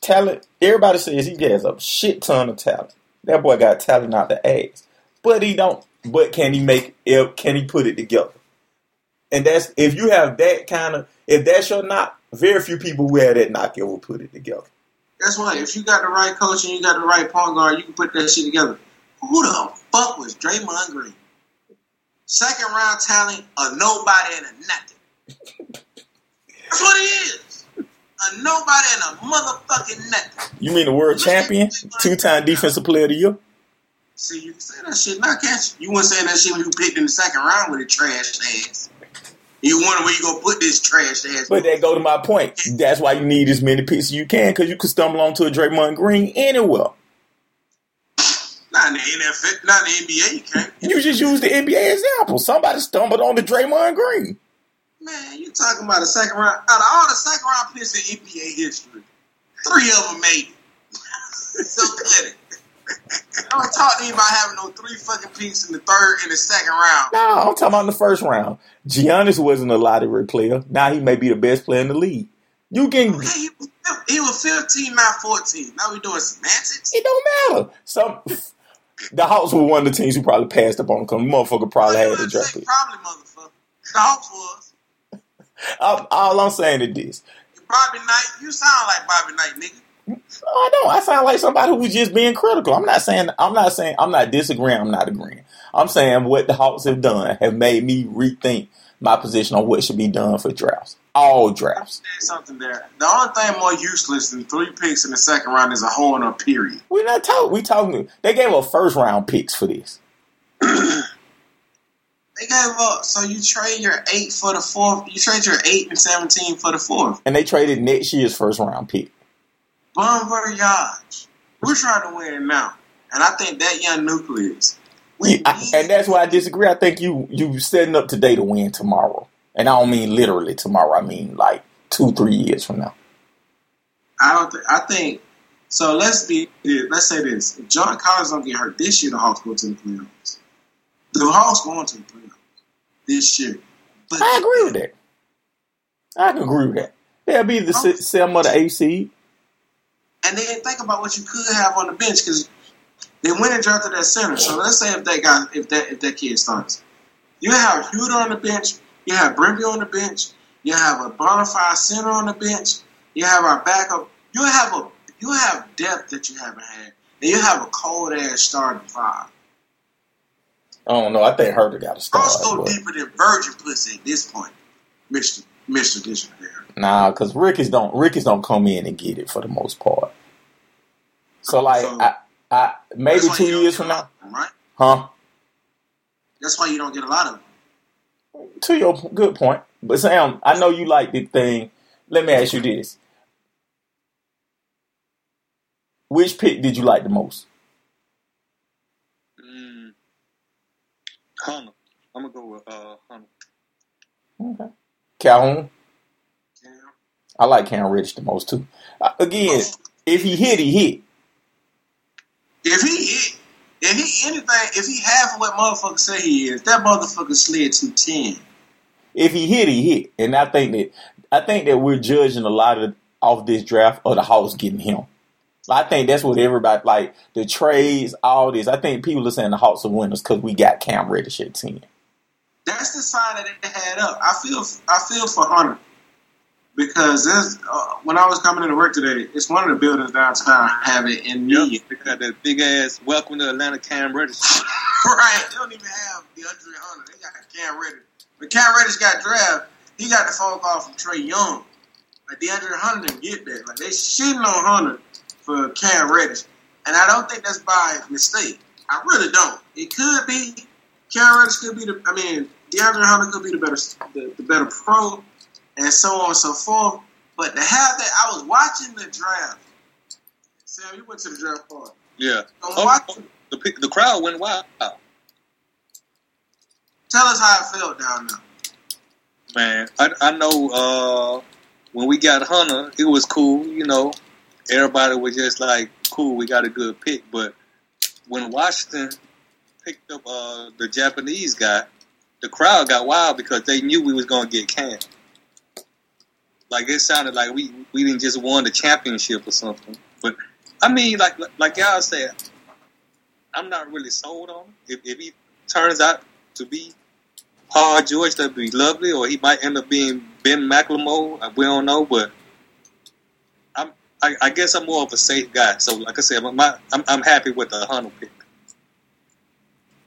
Talent. Everybody says he has a shit ton of talent. That boy got talent out the ass, but he don't. But can he make? it? Can he put it together? And that's if you have that kind of if that's your knock, very few people who have that knock will put it together. That's why if you got the right coach and you got the right point guard, you can put that shit together. Who the fuck was Draymond Green? Second round talent, a nobody and a nothing. That's what he is. A nobody and a motherfucking nothing. You mean the world champion, two time defensive player of the year? See, you can say that shit, not catch you. You weren't saying that shit when you picked in the second round with a trash ass. You wonder where you gonna put this trash ass. But that go to my point. That's why you need as many pieces as you can, because you can stumble onto a Draymond Green anywhere. Not in the NFL, not in the NBA, you can't. You just use the NBA example. Somebody stumbled on the Draymond Green. Man, you talking about a second round? Out of all the second round picks in NBA history, three of them made it. [laughs] so pathetic. I don't talk to you about having no three fucking picks in the third and the second round. No, I'm talking about in the first round. Giannis wasn't a lottery player. Now he may be the best player in the league. You can. Okay, he, was, he was 15, not 14. Now we doing semantics. It don't matter. Some the Hawks were one of the teams who probably passed up on him motherfucker probably had the draft pick. Probably motherfucker. The Hawks was. [laughs] all, all I'm saying is this. Bobby Knight, you sound like Bobby Knight, nigga. I don't. I sound like somebody who's just being critical. I'm not saying. I'm not saying. I'm not disagreeing. I'm not agreeing. I'm saying what the Hawks have done have made me rethink my position on what should be done for drafts. All drafts. Something there. The only thing more useless than three picks in the second round is a hole in a period. We're not talking. We talking. They gave up first round picks for this. They gave up. So you trade your eight for the fourth. You trade your eight and seventeen for the fourth. And they traded next year's first round pick. Bon voyage. We're trying to win now, and I think that young nucleus. We, I, and that's why I disagree. I think you you setting up today to win tomorrow, and I don't mean literally tomorrow. I mean like two three years from now. I don't. Th- I think so. Let's be. Let's say this: if John Collins don't get hurt this year, the Hawks go to the playoffs. The Hawks going to the playoffs this year. But I agree with that. I can agree with that. They'll be the seven of the AC. And then think about what you could have on the bench because they went and drafted that center. So let's say if that guy, if that if that kid starts, you have Huerter on the bench, you have Bembry on the bench, you have a bona fide center on the bench, you have our backup. You have a you have depth that you haven't had, and you have a cold ass starting five. I don't know. I think Huerter got to start. Let's go deeper than virgin pussy at this point, Mister Mister Dictionary. Nah, because Rickies don't Rickies don't come in and get it for the most part. So like, so, I, I maybe two years from now, them, right? Huh? That's why you don't get a lot of them. To your good point, but Sam, I know you like the thing. Let me ask you this: Which pick did you like the most? Mm, Hunter. I'm gonna go with uh, Hunter. Okay. Calhoun. I like Cam Reddish the most too. Uh, again, if he hit, he hit. If he hit, if he anything, if he half of what motherfuckers say he is, that motherfucker slid to ten. If he hit, he hit, and I think that I think that we're judging a lot of off this draft of the Hawks getting him. I think that's what everybody like the trades, all this. I think people are saying the Hawks are winners because we got Cam Reddish at ten. That's the sign that they had up. I feel I feel for Hunter because there's uh, when I was coming into work today, it's one of the buildings downtown have it in Yep. need. They got that big ass welcome to Atlanta Cam Reddish. [laughs] right. They don't even have DeAndre Hunter. They got Cam Reddish. When Cam Reddish got drafted, he got the phone call from Trae Young. Like DeAndre Hunter didn't get that. Like they shitting on Hunter for Cam Reddish. And I don't think that's by mistake. I really don't. It could be Cam Reddish could be the I mean, DeAndre Hunter could be the better the, the better pro and so on and so forth. But to have that I was watching the draft. Sam, you went to the draft party. Yeah. Oh, watching the, the crowd went wild. Tell us how it felt down there. Man, I, I know uh, when we got Hunter, it was cool. You know, everybody was just like, cool, we got a good pick. But when Washington picked up uh, the Japanese guy, the crowd got wild because they knew we was going to get Cam. Like it sounded like we we didn't just won the championship or something. But I mean, like like y'all said, I'm not really sold on. If, if he turns out to be Paul George, that'd be lovely, or he might end up being Ben McLemore. uh, We don't know, but I, I guess I'm more of a safe guy. So, like I said, my, I'm I'm happy with the Hunter pick.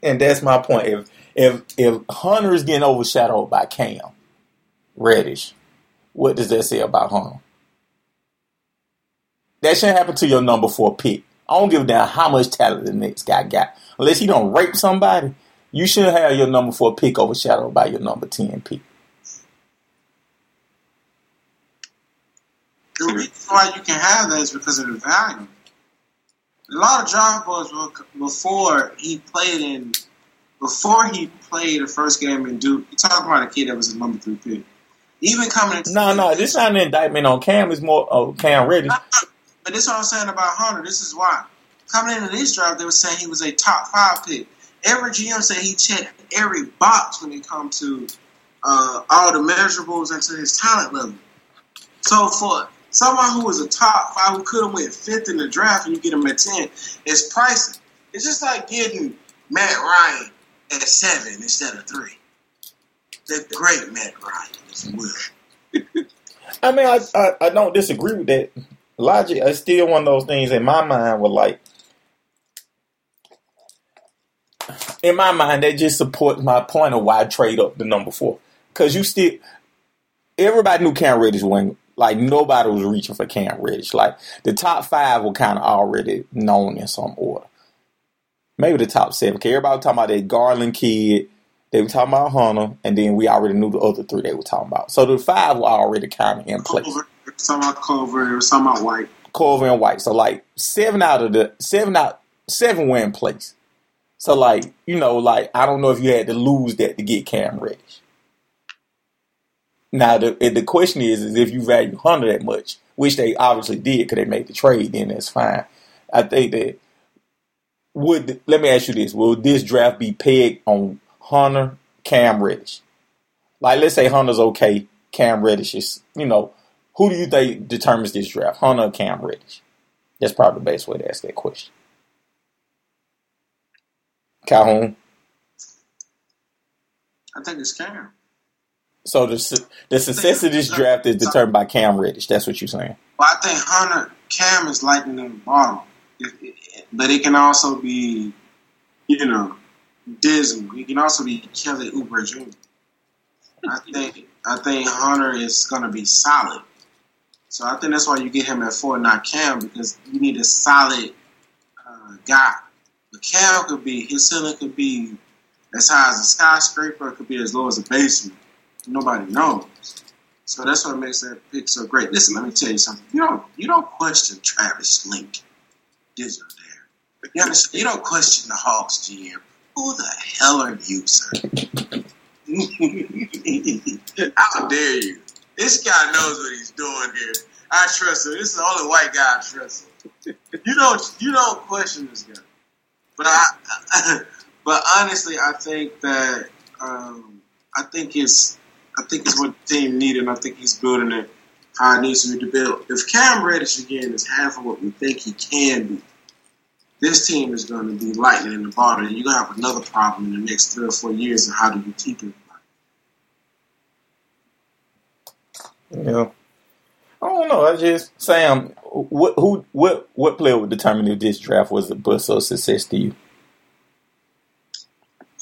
And that's my point. If if if Hunter is getting overshadowed by Cam Reddish, what does that say about Hunter? That shouldn't happen to your number four pick. I don't give a damn how much talent the next guy got. Unless he don't rape somebody, you shouldn't have your number four pick overshadowed by your number ten pick. The reason why you can have that is because of the value. A lot of draft were before he played in before he played the first game in Duke. You talking about a kid that was a number three pick. Even coming into No, no, this is not an indictment on Cam. It's more of Cam Reddish. But this is what I'm saying about Hunter. This is why. Coming into this draft, they were saying he was a top five pick. Every GM said he checked every box when it comes to uh, all the measurables and to his talent level. So for someone who was a top five who could have went fifth in the draft and you get him at ten, it's pricey. It's just like getting Matt Ryan at seven instead of three. The great Matt Ryan, if you will. I mean, I, I I don't disagree with that logic. It's still one of those things in my mind were like, in my mind, that just supports my point of why I trade up the number four. Because you still, everybody knew Cam Reddish wasn't, like, nobody was reaching for Cam Reddish. Like, the top five were kind of already known in some order. Maybe the top seven. Because everybody was talking about that Garland kid. They were talking about Hunter, and then we already knew the other three they were talking about. So the five were already kind of in place. Culver, talking about Culver, talking about White. Culver and White. So like seven out of the seven out seven were in place. So like you know like I don't know if you had to lose that to get Cam Reddish. Now the the question is is if you value Hunter that much, which they obviously did because they made the trade, then that's fine. I think that would let me ask you this: Will this draft be pegged on Hunter, Cam Reddish? Like let's say Hunter's okay, Cam Reddish is you know who do you think determines this draft, Hunter or Cam Reddish? That's probably the best way to ask that question. Calhoun. I think it's Cam. So the the success of this draft is determined by Cam Reddish. That's what you're saying. Well, I think Hunter Cam is lightning in the it- but it can also be, you know, dismal. He can also be Kelly Oubre Jr. I think I think Hunter is going to be solid. So I think that's why you get him at four, not Cam, because you need a solid uh, guy. But Cam could be his ceiling could be as high as a skyscraper, it could be as low as a basement. Nobody knows. So that's what makes that pick so great. Listen, let me tell you something. You don't you don't question Travis Schlenk, you there? You? You don't question the Hawks GM. Who the hell are you, sir? [laughs] How dare you? This guy knows what he's doing here. I trust him. This is the only white guy I trust. You don't you don't question this guy. But I, [laughs] but honestly, I think that um, I think it's I think it's what the team needed. and I think he's building it how it needs to be built. If Cam Reddish again is half of what we think he can be, this team is going to be lightning in the bottle, and you're going to have another problem in the next three or four years. And how do you keep it? Yeah. I don't know. I just Sam. What who what what player would determine if this draft was a bust or success to you?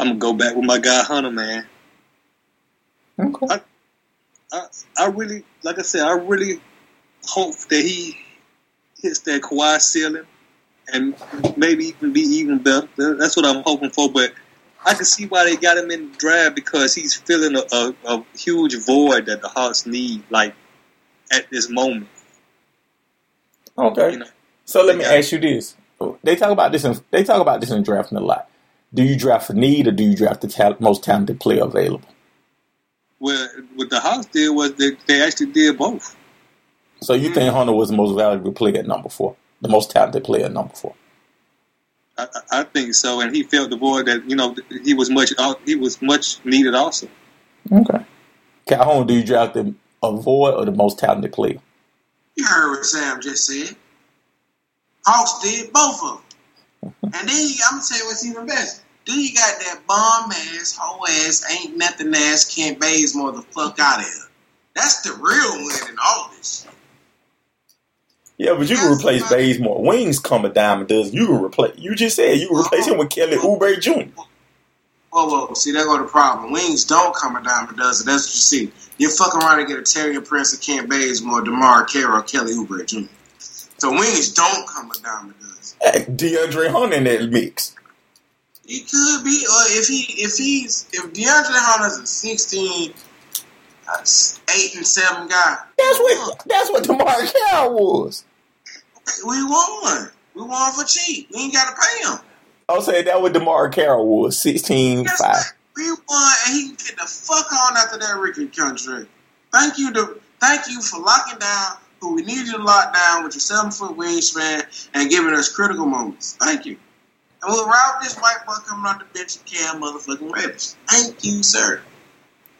I'm gonna go back with my guy Hunter, man. Okay. I, I really, like I said, I really hope that he hits that Kawhi ceiling and maybe even be even better. That's what I'm hoping for. But I can see why they got him in the draft because he's filling a, a, a huge void that the Hawks need, like at this moment. Okay. You know, So let me ask you this: They talk about this. In, they talk about this in drafting a lot. Do you draft for need or do you draft the tal- most talented player available? Well, what the Hawks did was they, they actually did both. So you mm. think Hunter was the most valuable player at number four, the most talented player at number four? I, I I think so, and he felt the void that you know he was much uh, he was much needed also. Okay. Calhoun, do you draft the a void or the most talented player? You heard what Sam just said. Hawks did both of them. and then you, I'm gonna tell you what's even best. Then you got that bomb ass, hoe ass, ain't nothing ass, Kent Bazemore the fuck out of here. That's the real win in all this shit. Yeah, but you can replace. Bazemore. Wings come a dime a dozen. You can replace. You just said you can replace him with Kelly Oubre Jr. Whoa, whoa, see, go the problem. Wings don't come a dime a dozen. That's what you see. You're fucking around and get a Taurean Prince, a Kent Bazemore, DeMarre Carroll, Kelly Oubre Jr. So wings don't come a dime a dozen. Hey, DeAndre Hunter in that mix. He could be, or if he if he's if DeAndre Hunter's a 16, uh, eight and seven guy, That's what. That's what DeMarre Carroll was. We won. We won for cheap. We ain't got to pay him. I'll say that with DeMarre Carroll was. 16 Guess 5. We won, and he can get the fuck on after that rookie contract. Thank you to thank you for locking down who we needed you to lock down with your seven foot wingspan and giving us critical moments. Thank you. And we'll route this white boy coming off the bench and Cam motherfucking Reddish. Thank you, sir.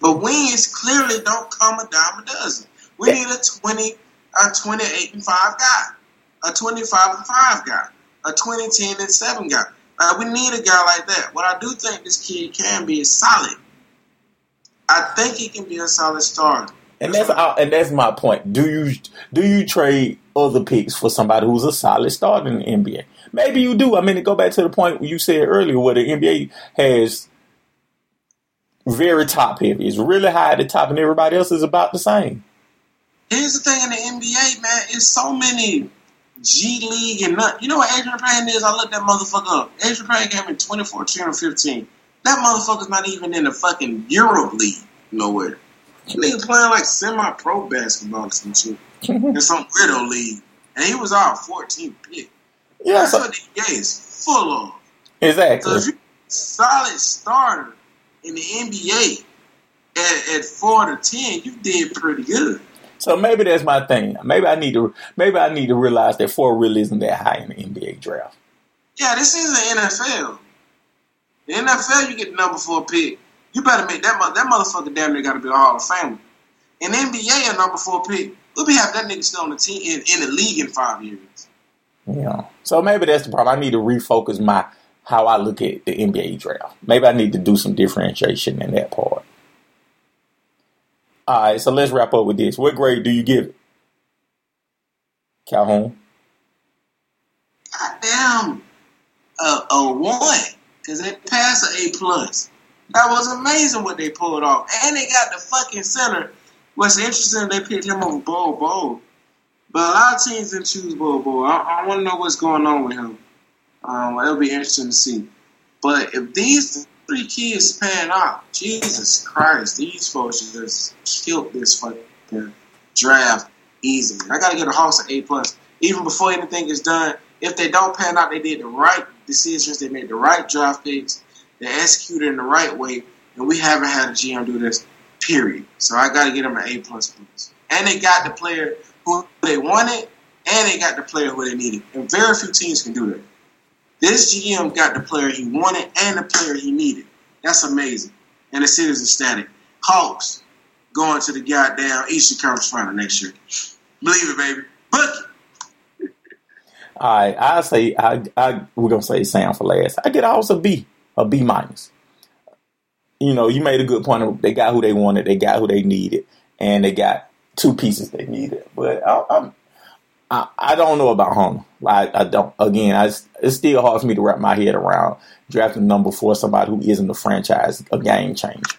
But wings clearly don't come a dime a dozen. We need a twenty, a twenty-eight and five guy, a twenty-five and five guy, a 20, 10, and seven guy. Uh, we need a guy like that. What I do think this kid can be is solid. I think he can be a solid starter. And that's and that's my point. Do you do you trade other picks for somebody who's a solid starter in the NBA? Maybe you do. I mean, to go back to the point you said earlier, where the NBA has very top heavy. It's really high at the top, and everybody else is about the same. Here's the thing in the NBA, man. It's so many G League and not. You know what Adreian Payne is? I looked that motherfucker up. Adreian Payne came in 2014 or 15. That motherfucker's not even in the fucking Europe League nowhere. Nigga playing like semi-pro basketball or some shit [laughs] in some weirdo league, and he was our 14th pick. Yeah, That's so, what the NBA is full of. So exactly. if you're a solid starter in the NBA at, at four to ten, you did pretty good. So maybe that's my thing. Maybe I need to maybe I need to realize that four really isn't that high in the NBA draft. Yeah, this is the NFL. The NFL, you get the number four pick. You better make that that motherfucker damn near got to be a Hall of Famer. In the NBA, a number four pick, we'll be have that nigga still on the team in, in the league in five years. Yeah. So maybe that's the problem. I need to refocus my how I look at the NBA draft. Maybe I need to do some differentiation in that part. All right, so let's wrap up with this. What grade do you give it? Calhoun? Goddamn, a, a one because they passed an A plus. That was amazing what they pulled off, and they got the fucking center. What's interesting, they picked him over Bol Bol, but a lot of teams didn't choose Bol Bol. I, I want to know what's going on with him. Um, it'll be interesting to see. But if these three kids pan out, Jesus Christ, these folks just killed this fucking draft easily. I got to get a Hawks an A plus. Even before anything is done, if they don't pan out, they did the right decisions. They made the right draft picks. They executed in the right way, and we haven't had a GM do this. Period. So I got to get them an A plus plus. And they got the player who they wanted, and they got the player who they needed. And very few teams can do that. This GM got the player he wanted and the player he needed. That's amazing. And the city's ecstatic. Hawks going to the goddamn Eastern Conference Final next year. Believe it, baby. Book it. [laughs] All right, I say I, I we're gonna say Sam for last. I get also B, a B minus. You know, you made a good point. They got who they wanted, they got who they needed, and they got two pieces they needed. But I, I'm, I, I don't know about Hunter. I, I don't. Again, I, it's still hard for me to wrap my head around drafting number four somebody who isn't a franchise, a game changer.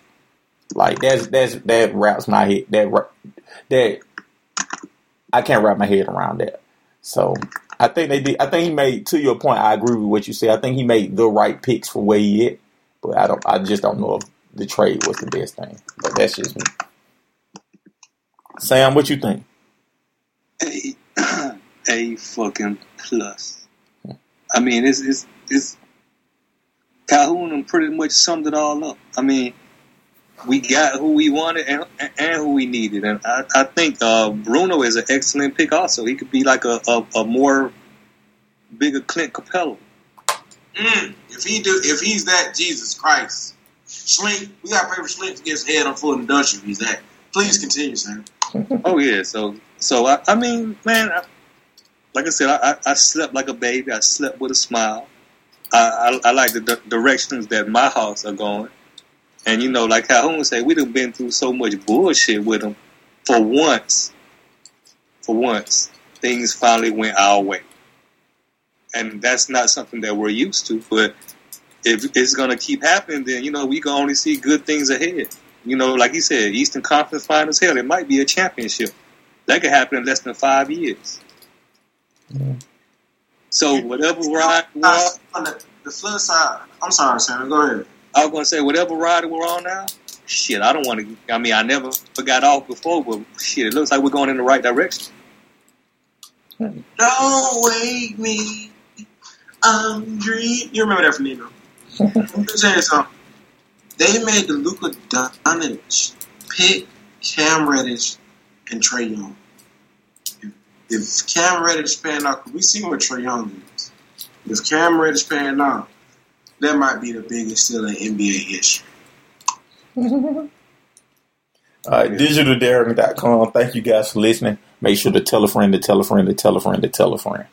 Like that's that's that wraps my head. That that I can't wrap my head around that. So I think they did. I think he made to your point. I agree with what you said. I think he made the right picks for where he at. But I don't. I just don't know if the trade was the best thing. But that's just me. Sam, what you think? [clears throat] A, fucking plus. I mean, it's it's it's Calhoun and pretty much summed it all up. I mean, we got who we wanted and, and who we needed, and I, I think uh, Bruno is an excellent pick. Also, he could be like a, a, a more bigger Clint Capela. Mm, if he do, if he's that, Jesus Christ, Schlenk, we got to pray for Schlenk to get his head on full induction. If he's that, please continue, Sam. Oh yeah, so so I, I mean, man, I, like I said, I, I slept like a baby. I slept with a smile. I, I, like the d- directions that my house are going. And you know, like Calhoun said, we've been through so much bullshit with them. For once, for once, things finally went our way. And that's not something that we're used to. But if it's going to keep happening, then, you know, we can only see good things ahead. You know, like he said, Eastern Conference Finals, hell, it might be a championship. That could happen in less than five years. So whatever ride we're on, on the, the flip side, I'm sorry, Sam. Go ahead. I was gonna say whatever ride we're on now. Shit, I don't want to. I mean, I never got off before, but shit, it looks like we're going in the right direction. Don't wake me. I'm dreaming. You remember that from Nino? [laughs] Tell you something. They made the Luka Doncic pick Cam Reddish and Trae Young. If, if Cam Reddish pan out, we see what Trae Young is. If Cam Reddish pan out, that might be the biggest steal in NBA history. [laughs] Uh, All right, digitaldarren.com. Thank you guys for listening. Make sure to tell a friend to tell a friend to tell a friend to tell a friend.